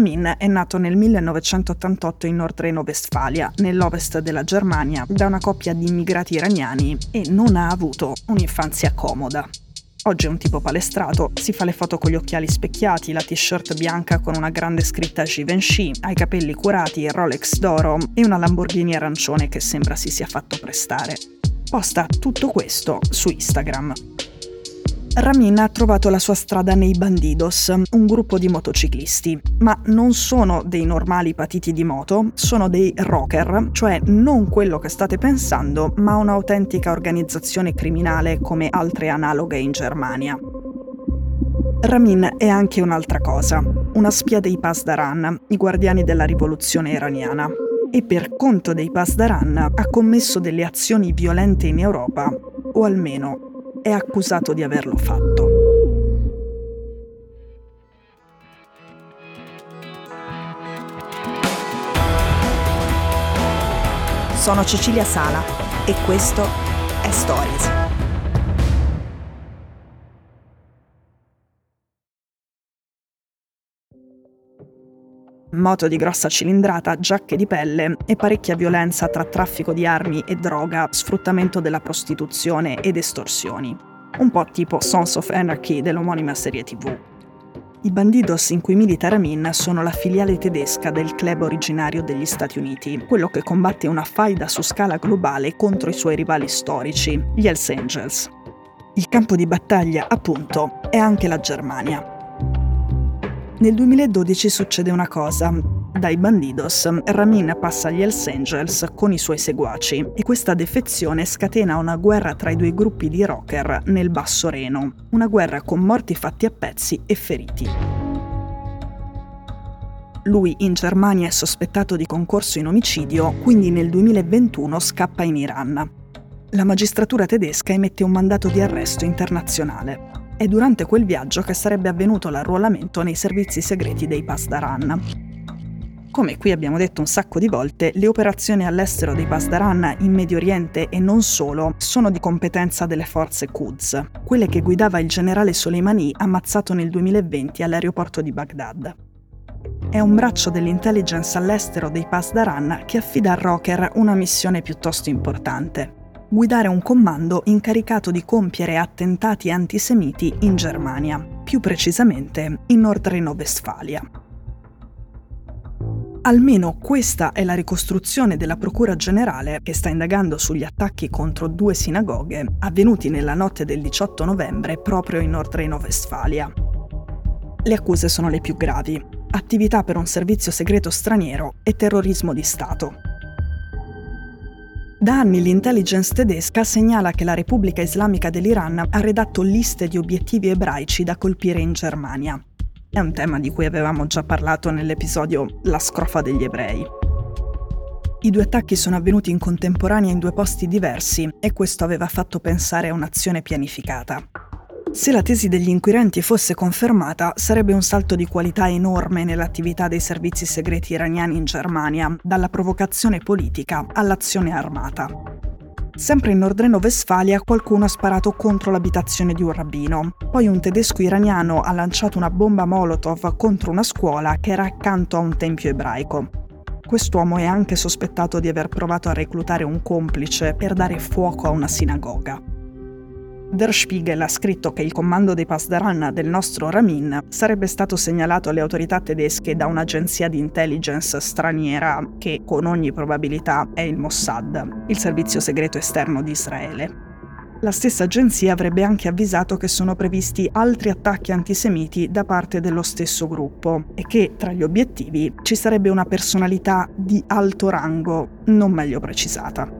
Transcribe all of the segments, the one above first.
Ramin è nato nel 1988 in Nordrhein-Westfalia, nell'ovest della Germania, da una coppia di immigrati iraniani e non ha avuto un'infanzia comoda. Oggi è un tipo palestrato, si fa le foto con gli occhiali specchiati, la t-shirt bianca con una grande scritta Givenchy, ha i capelli curati, Rolex d'oro e una Lamborghini arancione che sembra si sia fatto prestare. Posta tutto questo su Instagram. Ramin ha trovato la sua strada nei Bandidos, un gruppo di motociclisti, ma non sono dei normali patiti di moto, sono dei rocker, cioè non quello che state pensando, ma un'autentica organizzazione criminale come altre analoghe in Germania. Ramin è anche un'altra cosa, una spia dei Pasdaran, i guardiani della rivoluzione iraniana. E per conto dei Pasdaran ha commesso delle azioni violente in Europa, o almeno è accusato di averlo fatto. Sono Cecilia Sala e questo è Stories. Moto di grossa cilindrata, giacche di pelle e parecchia violenza tra traffico di armi e droga, sfruttamento della prostituzione ed estorsioni. Un po' tipo Sons of Anarchy dell'omonima serie TV. I Bandidos in cui milita Ramin sono la filiale tedesca del club originario degli Stati Uniti, quello che combatte una faida su scala globale contro i suoi rivali storici, gli Hells Angels. Il campo di battaglia, appunto, è anche la Germania. Nel 2012 succede una cosa. Dai Bandidos, Ramin passa agli Hells Angels con i suoi seguaci e questa defezione scatena una guerra tra i due gruppi di rocker nel Basso Reno, una guerra con morti fatti a pezzi e feriti. Lui in Germania è sospettato di concorso in omicidio, quindi nel 2021 scappa in Iran. La magistratura tedesca emette un mandato di arresto internazionale. È durante quel viaggio che sarebbe avvenuto l'arruolamento nei servizi segreti dei Pasdaran. Come qui abbiamo detto un sacco di volte, le operazioni all'estero dei Pasdaran in Medio Oriente e non solo sono di competenza delle forze Quds, quelle che guidava il generale Soleimani ammazzato nel 2020 all'aeroporto di Baghdad. È un braccio dell'intelligence all'estero dei Pasdaran che affida a Rocker una missione piuttosto importante, guidare un comando incaricato di compiere attentati antisemiti in Germania, più precisamente in Nordrhein-Westfalia. Almeno questa è la ricostruzione della Procura Generale che sta indagando sugli attacchi contro due sinagoghe avvenuti nella notte del 18 novembre proprio in Nordrhein-Westfalia. Le accuse sono le più gravi, attività per un servizio segreto straniero e terrorismo di Stato. Da anni l'intelligence tedesca segnala che la Repubblica Islamica dell'Iran ha redatto liste di obiettivi ebraici da colpire in Germania. È un tema di cui avevamo già parlato nell'episodio La scrofa degli ebrei. I due attacchi sono avvenuti in contemporanea in due posti diversi e questo aveva fatto pensare a un'azione pianificata. Se la tesi degli inquirenti fosse confermata, sarebbe un salto di qualità enorme nell'attività dei servizi segreti iraniani in Germania, dalla provocazione politica all'azione armata. Sempre in Nordreno-Vestfalia qualcuno ha sparato contro l'abitazione di un rabbino. Poi un tedesco iraniano ha lanciato una bomba Molotov contro una scuola che era accanto a un tempio ebraico. Quest'uomo è anche sospettato di aver provato a reclutare un complice per dare fuoco a una sinagoga. Der Spiegel ha scritto che il comando dei Pasdaran del nostro Ramin sarebbe stato segnalato alle autorità tedesche da un'agenzia di intelligence straniera che con ogni probabilità è il Mossad, il servizio segreto esterno di Israele. La stessa agenzia avrebbe anche avvisato che sono previsti altri attacchi antisemiti da parte dello stesso gruppo e che tra gli obiettivi ci sarebbe una personalità di alto rango non meglio precisata.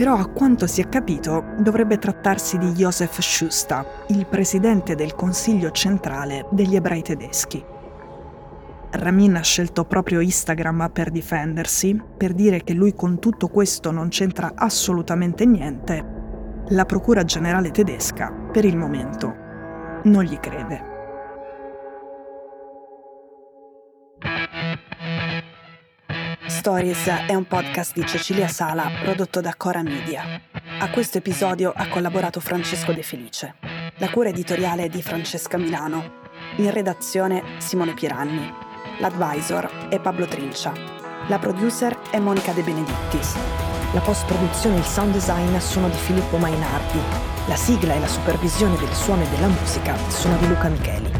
Però a quanto si è capito dovrebbe trattarsi di Josef Schuster, il presidente del Consiglio centrale degli ebrei tedeschi. Ramin ha scelto proprio Instagram per difendersi, per dire che lui con tutto questo non c'entra assolutamente niente. La Procura Generale tedesca, per il momento, non gli crede. Stories è un podcast di Cecilia Sala prodotto da Cora Media. A questo episodio ha collaborato Francesco De Felice. La cura editoriale è di Francesca Milano. In redazione Simone Piranni. L'advisor è Pablo Trincia. La producer è Monica De Benedittis. La post-produzione e il sound design sono di Filippo Mainardi. La sigla e la supervisione del suono e della musica sono di Luca Micheli.